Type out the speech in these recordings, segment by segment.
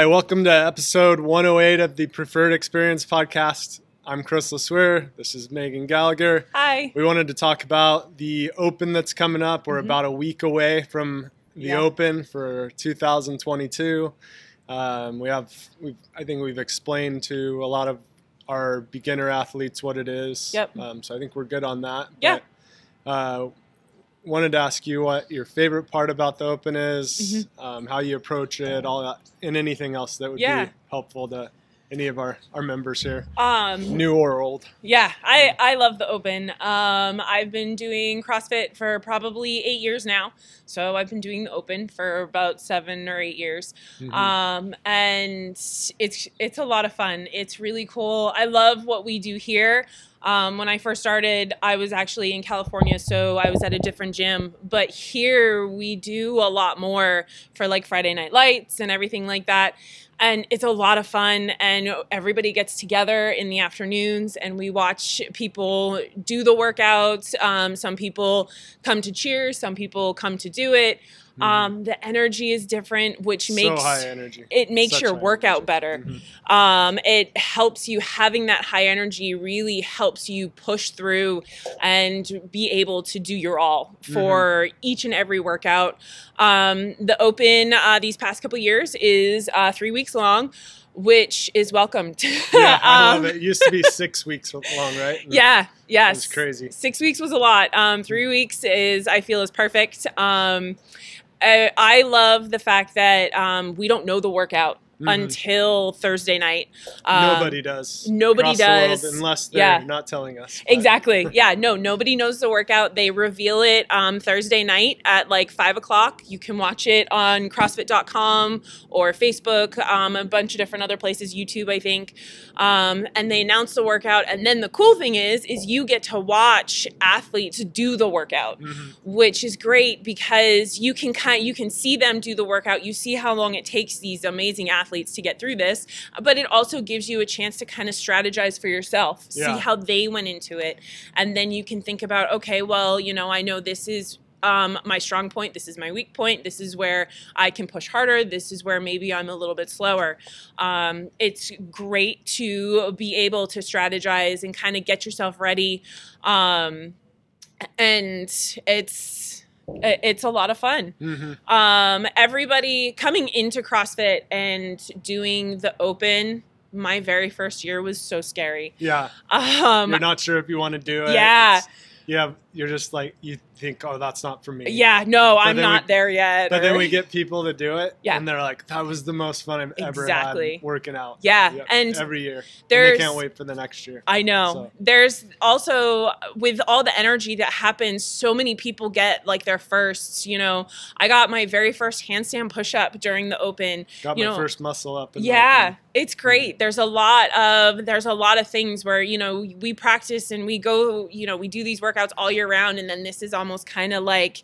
Hi, welcome to episode 108 of the Preferred Experience podcast. I'm Chris LeSueur. This is Meghan Gallagher. Hi. We wanted to talk about the Open that's coming up. We're about a week away from the Yeah. Open for 2022. Um, we have, we've, I think we've explained to a lot of our beginner athletes what it is. Yep. Um, so I think we're good on that. Yeah. But, uh, wanted to ask you what your favorite part about the Open is, um, how you approach it, all that, and anything else that would Yeah. be helpful to any of our, our members here, Um, new or old. yeah, I, I love the open. Um, I've been doing CrossFit for probably eight years now. So I've been doing the open for about seven or eight years. Mhm. Um, and it's it's a lot of fun. It's really cool. I love what we do here. Um, when I first started, I was actually in California, so I was at a different gym. But here we do a lot more for like Friday Night Lights and everything like that. And it's a lot of fun, and everybody gets together in the afternoons, and we watch people do the workouts. Um, some people come to cheer, some people come to do it. Mhm. Um, the energy is different, which makes so high energy. it makes Such your workout energy. better. Mhm. Um, it helps you having that high energy really helps you push through and be able to do your all for each and every workout. Um, the open uh, these past couple years is uh, three weeks long, which is welcomed. Yeah, I Um, love it. It used to be six weeks long, right? Yeah, yes. It's crazy. Six weeks was a lot. Um, three weeks is, I feel, is perfect. Um, I, I love the fact that um, we don't know the workout Mhm. until Thursday night. Um, Nobody does. nobody across the world does. unless they're Yeah. not telling us. but- Exactly. Yeah. No, nobody knows the workout. They reveal it um, Thursday night at like five o'clock. You can watch it on CrossFit.com or Facebook, um, a bunch of different other places, YouTube, I think. Um, and they announce the workout. And then the cool thing is, is you get to watch athletes do the workout Mhm. which is great because you can kind you can see them do the workout you see how long it takes these amazing athletes to get through this but it also gives you a chance to kind of strategize for yourself Yeah. see how they went into it and then you can think about okay well you know i know this is um, my strong point this is my weak point this is where i can push harder this is where maybe i'm a little bit slower um, it's great to be able to strategize and kind of get yourself ready um, and it's it's a lot of fun Mhm. um, everybody coming into CrossFit and doing the open. My very first year was so scary. Yeah. Um, You're not sure if you want to do it. Yeah. It's- yeah. You're just like you think, oh, that's not for me. yeah, no, I'm not we- there yet. But then we get people to do it, Yeah. and they're like, "That was the most fun I've ever Exactly. had working out." Yeah, Yep, and every year, and there's they can't wait for the next year. I know. So- There's also with all the energy that happens, so many people get like their firsts. You know, I got my very first handstand push up during the open. Got you my know, first muscle up. in the yeah it's great there's a lot of there's a lot of things where you know we practice and we go you know we do these workouts all year round and then this is almost kind of like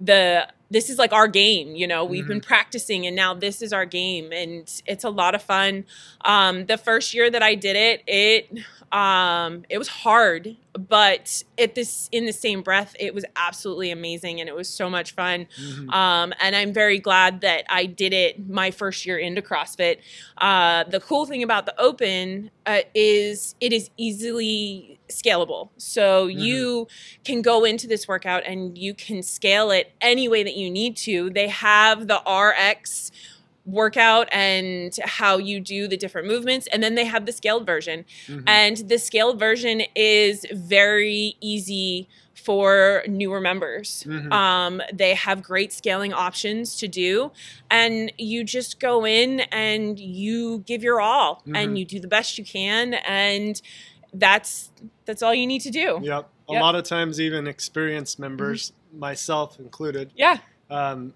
the this is like our game you know we've been practicing and now this is our game and it's a lot of fun um the first year that i did it it um it was hard but at this in the same breath it was absolutely amazing and it was so much fun Mhm. um, and I'm very glad that I did it my first year into CrossFit. Uh, the cool thing about the Open uh, is it is easily scalable. So you can go into this workout and you can scale it any way that you need to. They have the RX workout and how you do the different movements and then they have the scaled version Mhm. and the scaled version is very easy for newer members. Mhm. Um, they have great scaling options to do, and you just go in and you give your all, Mhm. and you do the best you can, and that's that's all you need to do. Yep. A Yep. lot of times, even experienced members, myself included, Yeah, um,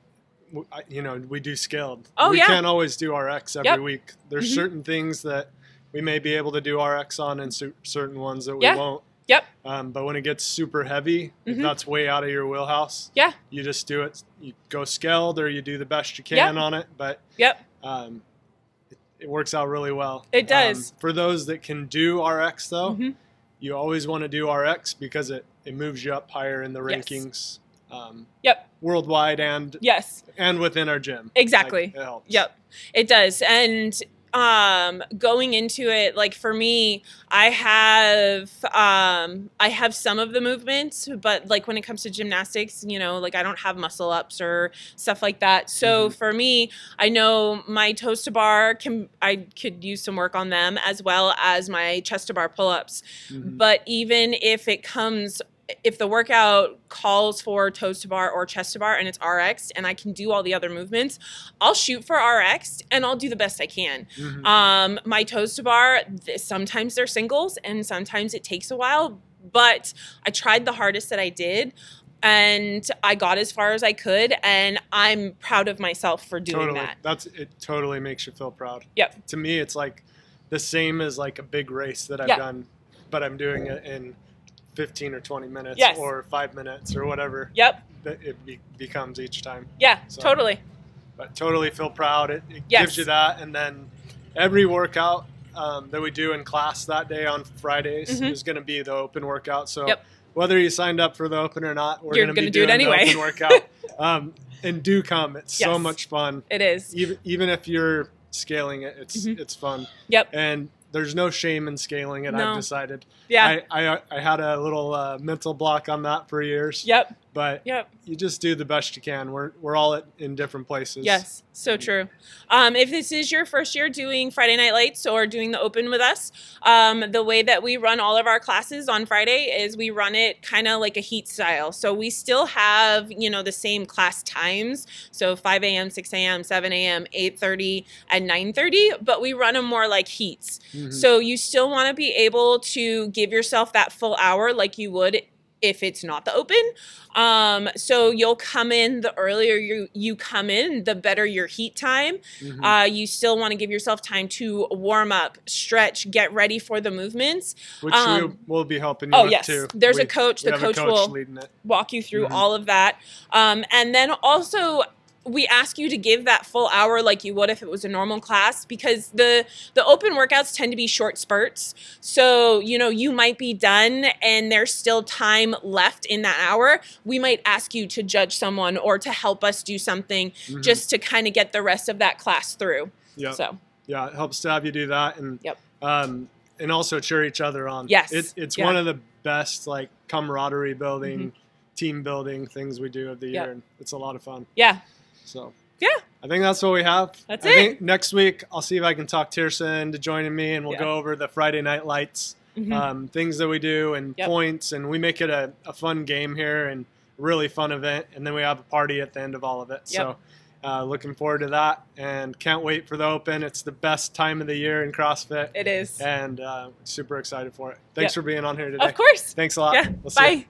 you know, we do scaled. Oh, we yeah. can't always do RX every Yep. week. There's Mhm. certain things that we may be able to do RX on, and cer- certain ones that we Yeah. won't. Yep. Um, but when it gets super heavy, if Mhm. that's way out of your wheelhouse, Yeah. you just do it. You go scaled, or you do the best you can Yep. on it. But yep, um, it, it works out really well. It does. Um, for those that can do RX, though, Mhm. you always want to do RX because it, it moves you up higher in the Yes. rankings um, Yep. worldwide and Yes. and within our gym. Exactly. Like, it helps. Yep. It does. And um going into it like for me i have um i have some of the movements but like when it comes to gymnastics you know like i don't have muscle ups or stuff like that so Mhm. for me i know my toes to bar can i could use some work on them as well as my chest to bar pull-ups Mhm. but even if it comes if the workout calls for toes to bar or chest to bar and it's RX and I can do all the other movements, I'll shoot for RX and I'll do the best I can. Mhm. Um, my toes to bar, th- sometimes they're singles and sometimes it takes a while, but I tried the hardest that I did and I got as far as I could and I'm proud of myself for doing totally. that. That's it. Totally makes you feel proud. Yep. To me, it's like the same as like a big race that I've Yeah. done, but I'm doing it in 15 or 20 minutes Yes. or five minutes or whatever Yep. that it be- becomes each time. Yeah, So- totally. But totally feel proud. It, it Yes. gives you that, and then every workout um, that we do in class that day on Fridays Mhm. is going to be the open workout. So Yep. whether you signed up for the open or not, we're going to be do it doing the anyway. open workout. um, and do come. It's so much fun. It is. Even even if you're scaling it, it's Mhm. it's fun. Yep. And there's no shame in scaling it. No. I've decided. Yeah. I, I I had a little uh, mental block on that for years. yep. But Yep. you just do the best you can. We're we're all at, in different places. Yes, so true. Um, if this is your first year doing Friday Night Lights or doing the open with us, um, the way that we run all of our classes on Friday is we run it kind of like a heat style. So we still have, you know, the same class times. So 5 a.m., 6 a.m., 7 a.m., 8.30, and 9.30, but we run them more like heats. Mhm. So you still want to be able to give yourself that full hour like you would if it's not the open. Um, so you'll come in the earlier you you come in, the better your heat time. Mhm. Uh, you still want to give yourself time to warm up, stretch, get ready for the movements. which um, we will be helping you Oh with yes, too. there's a coach. The coach, coach will walk you through Mhm. all of that. Um, and then also we ask you to give that full hour like you would if it was a normal class because the the open workouts tend to be short spurts. So, you know, you might be done and there's still time left in that hour. We might ask you to judge someone or to help us do something Mhm. just to kind of get the rest of that class through. yeah So, yeah, it helps to have you do that and Yep. um, and also cheer each other on. Yes. it, it's Yeah. one of the best like camaraderie building, Mhm. team building things we do of the Yep. year, and it's a lot of fun. yeah. So Yeah. I think that's what we have. That's I it. Think next week I'll see if I can talk Tirsa into joining me, and we'll Yeah. go over the Friday night lights. Mhm. um, things that we do and Yep. points, and we make it a, a fun game here and really fun event. And then we have a party at the end of all of it. So, uh, looking forward to that and can't wait for the open. It's the best time of the year in CrossFit, it is. and uh, super excited for it. Thanks Yep. for being on here today. Of course. Thanks a lot. Yeah. We'll see you. Bye. Bye.